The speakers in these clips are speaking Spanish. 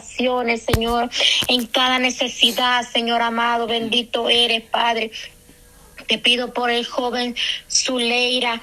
Señor, en cada necesidad, Señor amado, bendito eres, Padre. Te pido por el joven Zuleira.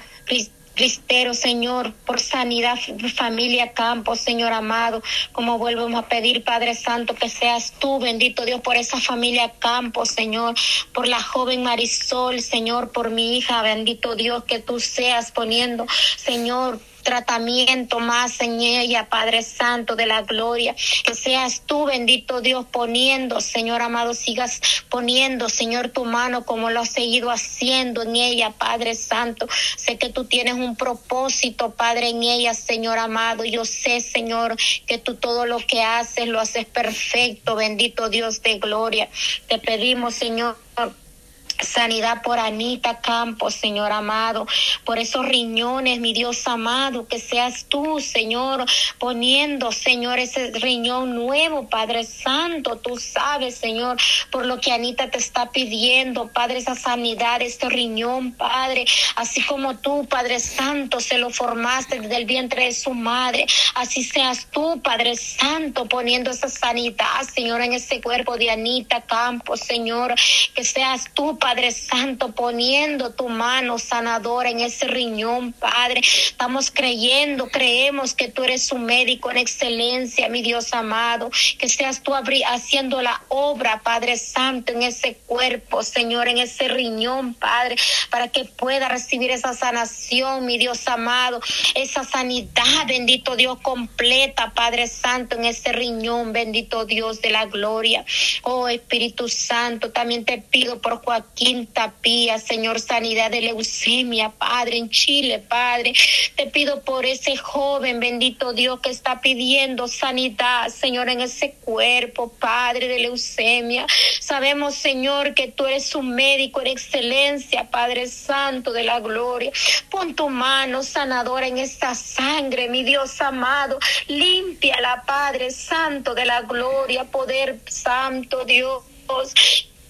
Cristero, Señor, por sanidad, familia Campos, Señor amado, como vuelvemos a pedir, Padre Santo, que seas tú, bendito Dios, por esa familia Campos, Señor, por la joven Marisol, Señor, por mi hija, bendito Dios, que tú seas poniendo, Señor, tratamiento más en ella, Padre Santo de la gloria. Que seas tú, bendito Dios, poniendo, Señor amado, sigas poniendo, Señor, tu mano como lo has seguido haciendo en ella, Padre Santo. Sé que tú tienes un propósito, Padre, en ella, Señor amado. Yo sé, Señor, que tú todo lo que haces lo haces perfecto, bendito Dios de gloria. Te pedimos, Señor Sanidad por Anita Campos, Señor amado, por esos riñones, mi Dios amado, que seas tú, Señor, poniendo, Señor, ese riñón nuevo, Padre Santo, tú sabes, Señor, por lo que Anita te está pidiendo, Padre, esa sanidad, este riñón, Padre, así como tú, Padre Santo, se lo formaste desde el vientre de su madre, así seas tú, Padre Santo, poniendo esa sanidad, Señor, en ese cuerpo de Anita Campos, Señor, que seas tú, Padre Padre Santo, poniendo tu mano sanadora en ese riñón, Padre. Estamos creyendo, creemos que tú eres un médico en excelencia, mi Dios amado. Que seas tú haciendo la obra, Padre Santo, en ese cuerpo, Señor, en ese riñón, Padre, para que pueda recibir esa sanación, mi Dios amado. Esa sanidad, bendito Dios, completa, Padre Santo, en ese riñón, bendito Dios de la gloria. Oh Espíritu Santo, también te pido por Joaquín Quinta Pía, Señor, sanidad de leucemia, Padre, en Chile, Padre. Te pido por ese joven, bendito Dios, que está pidiendo sanidad, Señor, en ese cuerpo, Padre, de leucemia. Sabemos, Señor, que tú eres un médico en excelencia, Padre Santo de la gloria. Pon tu mano sanadora en esta sangre, mi Dios amado. Límpiala, Padre Santo de la gloria, poder santo Dios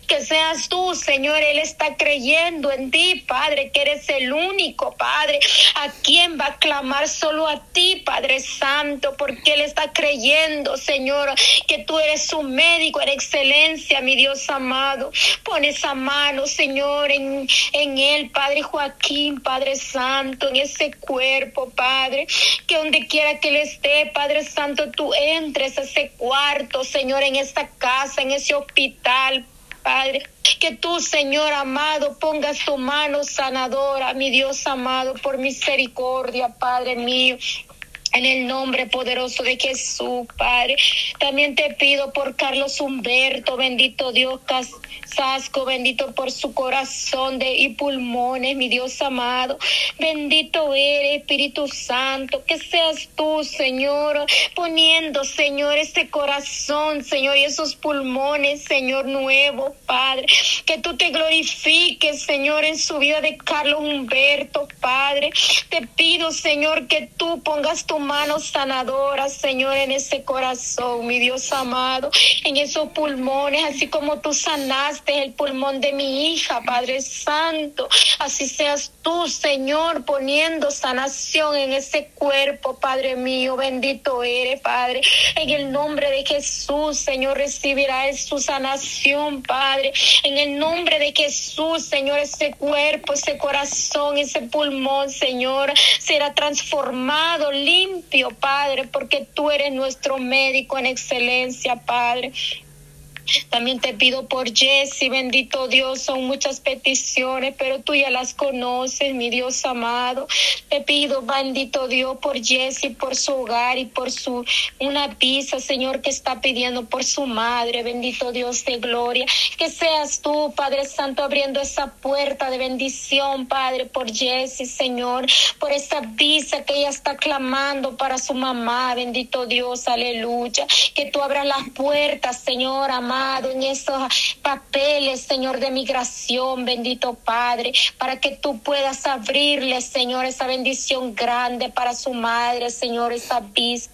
que seas tú, Señor. Él está creyendo en ti, Padre, que eres el único, Padre, a quien va a clamar solo a ti, Padre Santo, porque Él está creyendo, Señor, que tú eres su médico en excelencia, mi Dios amado. Pon esa mano, Señor, en, en Él, Padre Joaquín, Padre Santo, en ese cuerpo, Padre, que donde quiera que Él esté, Padre Santo, tú entres a ese cuarto, Señor, en esta casa, en ese hospital, Padre. Que tú, Señor amado, pongas tu mano sanadora, mi Dios amado, por misericordia, Padre mío. En el nombre poderoso de Jesús, Padre. También te pido por Carlos Humberto, bendito Dios, Casasco, bendito por su corazón y pulmones, mi Dios amado. Bendito eres, Espíritu Santo, que seas tú, Señor, poniendo, Señor, este corazón, Señor, y esos pulmones, Señor, nuevo, Padre. Que tú te glorifiques, Señor, en su vida de Carlos Humberto, Padre. Te pido, Señor, que tú pongas tu mano sanadora, Señor, en ese corazón, mi Dios amado, en esos pulmones, así como tú sanaste el pulmón de mi hija, Padre Santo. Así seas tú, Señor, poniendo sanación en ese cuerpo, Padre mío. Bendito eres, Padre. En el nombre de Jesús, Señor, recibirá su sanación, Padre. En el nombre de Jesús, Señor, ese cuerpo, ese corazón, ese pulmón, Señor, será transformado, limpio Padre, porque tú eres nuestro médico en excelencia, Padre. También te pido por Jesse, bendito Dios, son muchas peticiones, pero tú ya las conoces, mi Dios amado. Te pido, bendito Dios, por Jesse, por su hogar y por su una pizza, Señor, que está pidiendo por su madre, bendito Dios de gloria. Que seas tú, Padre Santo, abriendo esa puerta de bendición, Padre, por Jesse, Señor, por esa visa que ella está clamando para su mamá, bendito Dios, aleluya. Que tú abras las puertas, Señor, amado en esos papeles, Señor, de migración, bendito Padre, para que tú puedas abrirle, Señor, esa bendición grande para su madre, Señor, esa vista.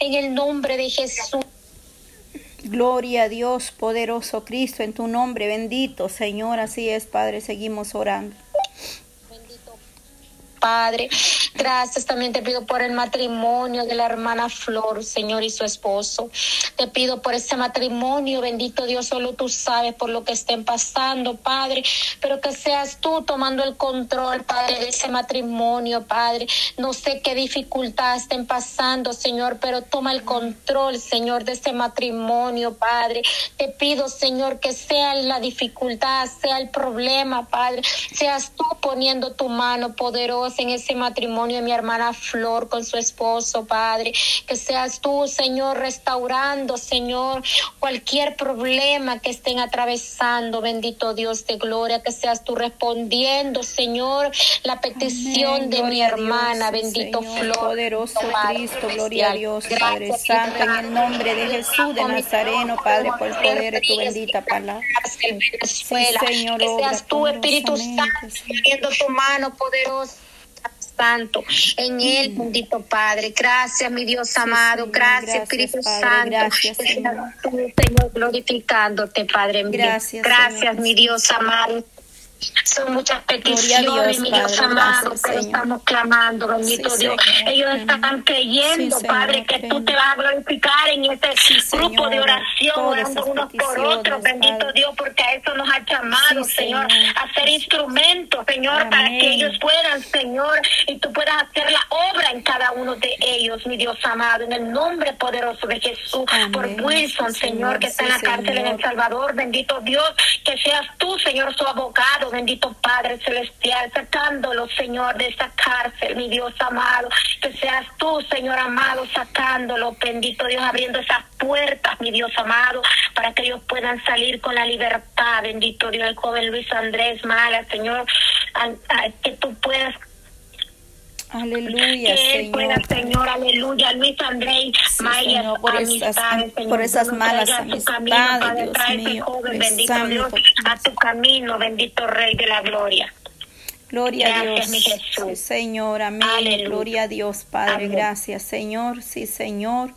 En el nombre de Jesús. Gloria a Dios, poderoso Cristo, en tu nombre, bendito Señor, así es, Padre, seguimos orando. Padre. Gracias también te pido por el matrimonio de la hermana Flor, Señor, y su esposo. Te pido por ese matrimonio, bendito Dios, solo tú sabes por lo que estén pasando, Padre, pero que seas tú tomando el control, Padre, de ese matrimonio, Padre. No sé qué dificultad estén pasando, Señor, pero toma el control, Señor, de ese matrimonio, Padre. Te pido, Señor, que sea la dificultad, sea el problema, Padre, seas tú poniendo tu mano poderosa en ese matrimonio de mi hermana Flor con su esposo, Padre. Que seas tú, Señor, restaurando, Señor, cualquier problema que estén atravesando, bendito Dios de gloria, que seas tú respondiendo, Señor, la petición de mi hermana, bendito Flor. Poderoso Cristo, gloria a Dios, Padre Santo, en el nombre de Jesús de Nazareno, Padre, por el poder de tu bendita palabra. Señor, que seas tú, Espíritu Santo, viendo tu mano poderosa. Santo, en él, bendito Padre. Gracias, mi Dios amado. gracias, Espíritu Santo. Gracias, Señor. Señor, glorificándote, Padre. Gracias, gracias mi Dios amado. Son muchas peticiones, mi Dios amado, pero estamos clamando, bendito Dios. Ellos están creyendo, Padre, que tú te vas a glorificar en este grupo de oración, orando unos por otros, bendito Dios, porque a eso nos ha llamado, Señor, a ser instrumentos, Señor, para que ellos puedan, Señor, y tú puedas hacer la obra en cada uno de ellos, mi Dios amado, en el nombre poderoso de Jesús, por Wilson, Señor, que está en la cárcel en El Salvador, bendito Dios, que seas tú, Señor, su abogado, bendito Padre Celestial, sacándolo, Señor, de esta cárcel, mi Dios amado, que seas tú, Señor amado, sacándolo, bendito Dios, abriendo esas puertas, mi Dios amado, para que ellos puedan salir con la libertad, bendito Dios, el joven Luis Andrés Mala, Señor, que tú puedas Aleluya, que Señor. Pueda, Señor, aleluya. Luis Andrés sí, Maya, Señor, por, esas, Señor, por esas malas amistades, Dios mío. Joven, bendito Dios, a tu camino, bendito Rey de la Gloria. Gloria gracias, a Dios. Sí, Señor, amén. Aleluya. Gloria a Dios, Padre. Amén. Gracias, Señor. Sí, Señor.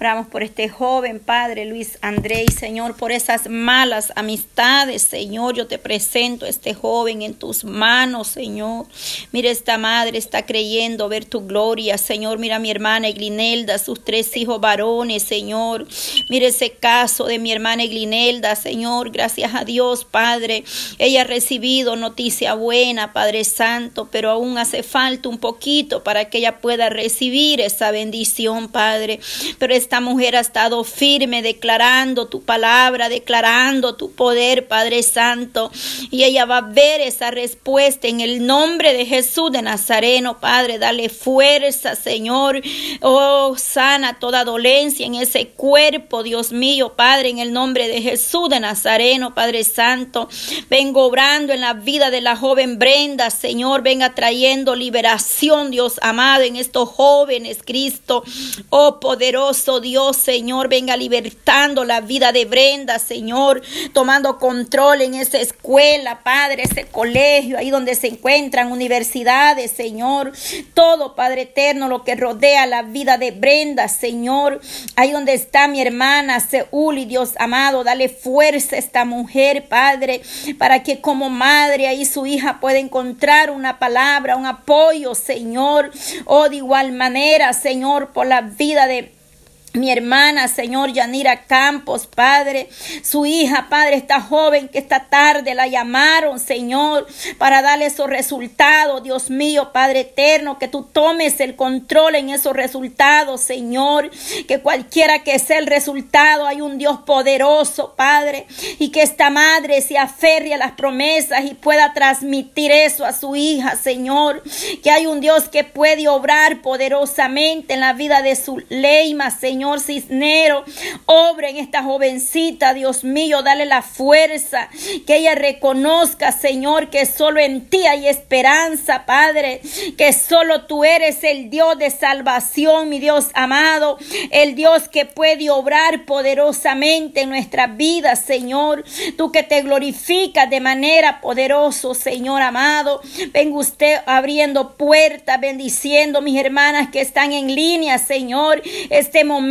Oramos por este joven Padre Luis Andrés, Señor, por esas malas amistades, Señor. Yo te presento a este joven en tus manos, Señor. Mira, esta madre está creyendo ver tu gloria, Señor. Mira mi hermana Eglinelda, sus tres hijos varones, Señor. Mira ese caso de mi hermana Eglinelda, Señor. Gracias a Dios, Padre. Ella ha recibido noticia buena, Padre Santo, pero aún hace falta un poquito para que ella pueda recibir esa bendición, Padre. Pero esta mujer ha estado firme declarando tu palabra, declarando tu poder, Padre Santo. Y ella va a ver esa respuesta en el nombre de Jesús de Nazareno, Padre. Dale fuerza, Señor. Oh, sana toda dolencia en ese cuerpo, Dios mío, Padre, en el nombre de Jesús de Nazareno, Padre Santo. Vengo obrando en la vida de la joven Brenda, Señor. Venga trayendo liberación, Dios amado, en estos jóvenes, Cristo. Oh, poderoso Dios, Señor, venga libertando la vida de Brenda, Señor, tomando control en esa escuela, Padre, ese colegio, ahí donde se encuentran universidades, Señor, todo, Padre eterno, lo que rodea la vida de Brenda, Señor, ahí donde está mi hermana Seúl y Dios amado, dale fuerza a esta mujer, Padre, para que como madre ahí su hija pueda encontrar una palabra, un apoyo, Señor, oh, de igual manera, Señor, por la vida de mi hermana, Señor Yanira Campos, Padre, su hija, Padre, esta joven que esta tarde la llamaron, Señor, para darle esos resultados, Dios mío, Padre eterno, que tú tomes el control en esos resultados, Señor, que cualquiera que sea el resultado, hay un Dios poderoso, Padre, y que esta madre se aferre a las promesas y pueda transmitir eso a su hija, Señor, que hay un Dios que puede obrar poderosamente en la vida de su leima, Señor Señor Cisnero, obra en esta jovencita, Dios mío, dale la fuerza, que ella reconozca, Señor, que solo en ti hay esperanza, Padre, que solo tú eres el Dios de salvación, mi Dios amado, el Dios que puede obrar poderosamente en nuestras vidas, Señor, tú que te glorificas de manera poderosa, Señor amado, venga usted abriendo puertas, bendiciendo mis hermanas que están en línea, Señor, este momento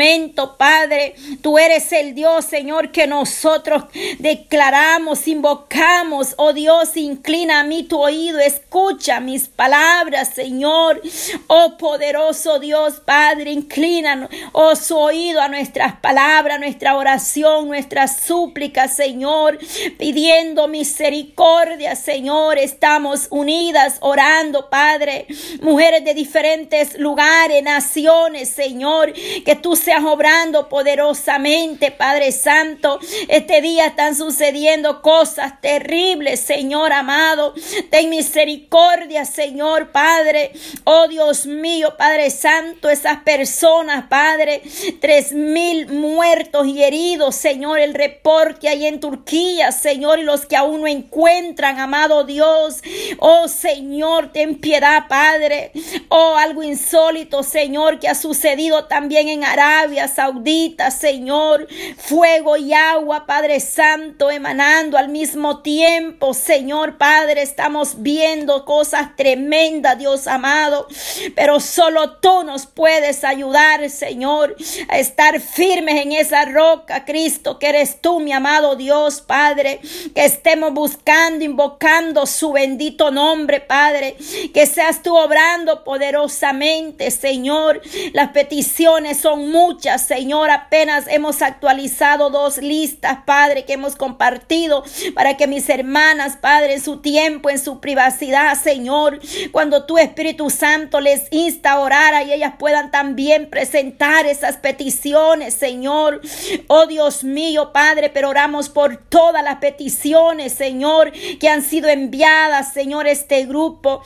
Padre. Tú eres el Dios, Señor, que nosotros declaramos, invocamos. Oh Dios, inclina a mí tu oído, escucha mis palabras, Señor. Oh poderoso Dios, Padre, inclina oh su oído a nuestras palabras, nuestra oración, nuestra súplica, Señor, pidiendo misericordia, Señor. Estamos unidas orando, Padre. Mujeres de diferentes lugares, naciones, Señor, que tú seas obrando poderosamente, Padre Santo. Este día están sucediendo cosas terribles, Señor amado. Ten misericordia, Señor Padre. Oh Dios mío, Padre Santo, esas personas, Padre, tres mil muertos y heridos, Señor, el reporte ahí en Turquía, Señor, y los que aún no encuentran, amado Dios. Oh Señor, ten piedad, Padre. Oh, algo insólito, Señor, que ha sucedido también en Arabia Saudita, Señor. Fuego y agua, Padre Santo, emanando al mismo tiempo, Señor Padre. Estamos viendo cosas tremendas, Dios amado. Pero solo tú nos puedes ayudar, Señor, a estar firmes en esa roca, Cristo, que eres tú, mi amado Dios, Padre. Que estemos buscando, invocando su bendito nombre, Padre. Que seas tú obrando poderosamente, Señor. Las peticiones son muchas, Señor. Apenas hemos actualizado dos listas, Padre, que hemos compartido para que mis hermanas, Padre, en su tiempo, en su privacidad, Señor, cuando tu Espíritu Santo les insta a orar y ellas puedan también presentar esas peticiones, Señor. Oh Dios mío, Padre, pero oramos por todas las peticiones, Señor, que han sido enviadas, Señor, este grupo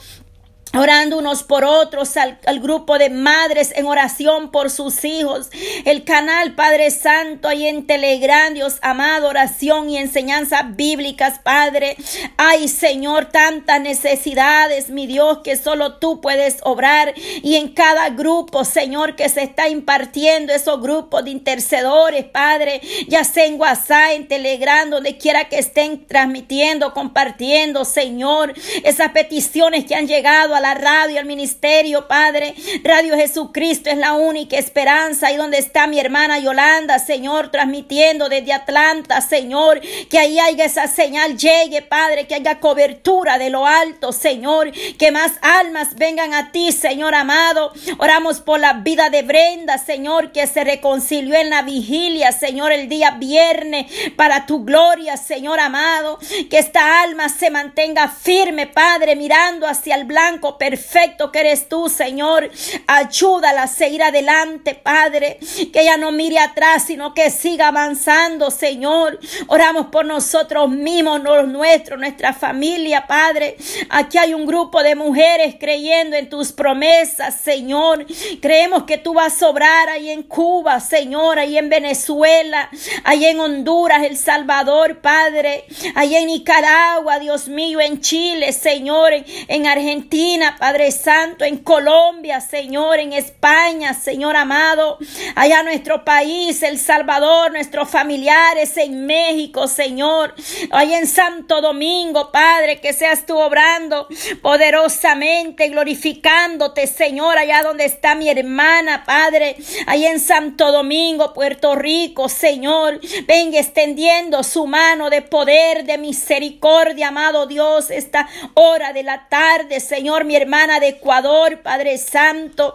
orando unos por otros al, grupo de madres en oración por sus hijos, el canal Padre Santo ahí en Telegram, Dios amado, oración y enseñanzas bíblicas, Padre. Ay, Señor, tantas necesidades, mi Dios, que solo tú puedes obrar y en cada grupo, Señor, que se está impartiendo esos grupos de intercedores, Padre, ya sea en WhatsApp, en Telegram, donde quiera que estén transmitiendo, compartiendo, Señor, esas peticiones que han llegado a la radio, al ministerio, Padre. Radio Jesucristo es la única esperanza. Ahí donde está mi hermana Yolanda, Señor, transmitiendo desde Atlanta, Señor. Que ahí haya esa señal llegue, Padre. Que haya cobertura de lo alto, Señor. Que más almas vengan a ti, Señor amado. Oramos por la vida de Brenda, Señor, que se reconcilió en la vigilia, Señor, el día viernes. Para tu gloria, Señor amado. Que esta alma se mantenga firme, Padre, mirando hacia el blanco perfecto que eres tú, Señor. Ayúdala a seguir adelante, Padre. Que ella no mire atrás, sino que siga avanzando, Señor. Oramos por nosotros mismos, los nuestros, nuestra familia, Padre. Aquí hay un grupo de mujeres creyendo en tus promesas, Señor. Creemos que tú vas a sobrar ahí en Cuba, Señor, ahí en Venezuela, ahí en Honduras, El Salvador, Padre, ahí en Nicaragua, Dios mío, en Chile, Señor, en Argentina. Padre Santo, en Colombia, Señor, en España, Señor amado, allá nuestro país, El Salvador, nuestros familiares en México, Señor, allá en Santo Domingo, Padre, que seas tú obrando poderosamente, glorificándote, Señor, allá donde está mi hermana, Padre, allá en Santo Domingo, Puerto Rico, Señor, venga extendiendo su mano de poder, de misericordia, amado Dios, esta hora de la tarde, Señor, mi hermana de Ecuador, Padre Santo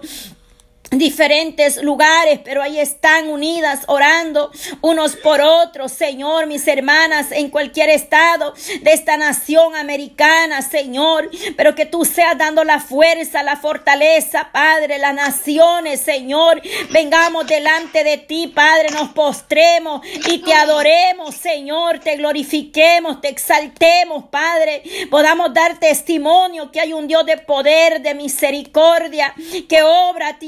diferentes lugares, pero ahí están unidas orando unos por otros, Señor, mis hermanas en cualquier estado de esta nación americana, Señor, pero que tú seas dando la fuerza, la fortaleza, Padre, las naciones, Señor, vengamos delante de ti, Padre, nos postremos y te adoremos, Señor, te glorifiquemos, te exaltemos, Padre, podamos dar testimonio que hay un Dios de poder, de misericordia, que obra a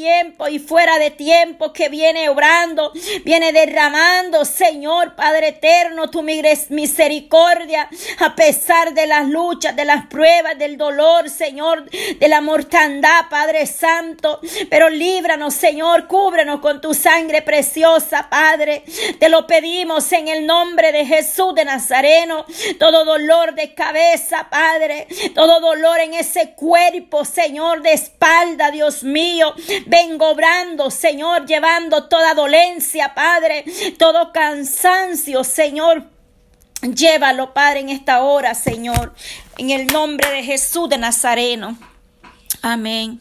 y fuera de tiempo que viene obrando, viene derramando, Señor Padre eterno, tu misericordia a pesar de las luchas, de las pruebas, del dolor, Señor, de la mortandad, Padre Santo. Pero líbranos, Señor, cúbrenos con tu sangre preciosa, Padre. Te lo pedimos en el nombre de Jesús de Nazareno. Todo dolor de cabeza, Padre, todo dolor en ese cuerpo, Señor, de espalda, Dios mío. Vengo Señor, llevando toda dolencia, Padre, todo cansancio, Señor. Llévalo, Padre, en esta hora, Señor, en el nombre de Jesús de Nazareno. Amén.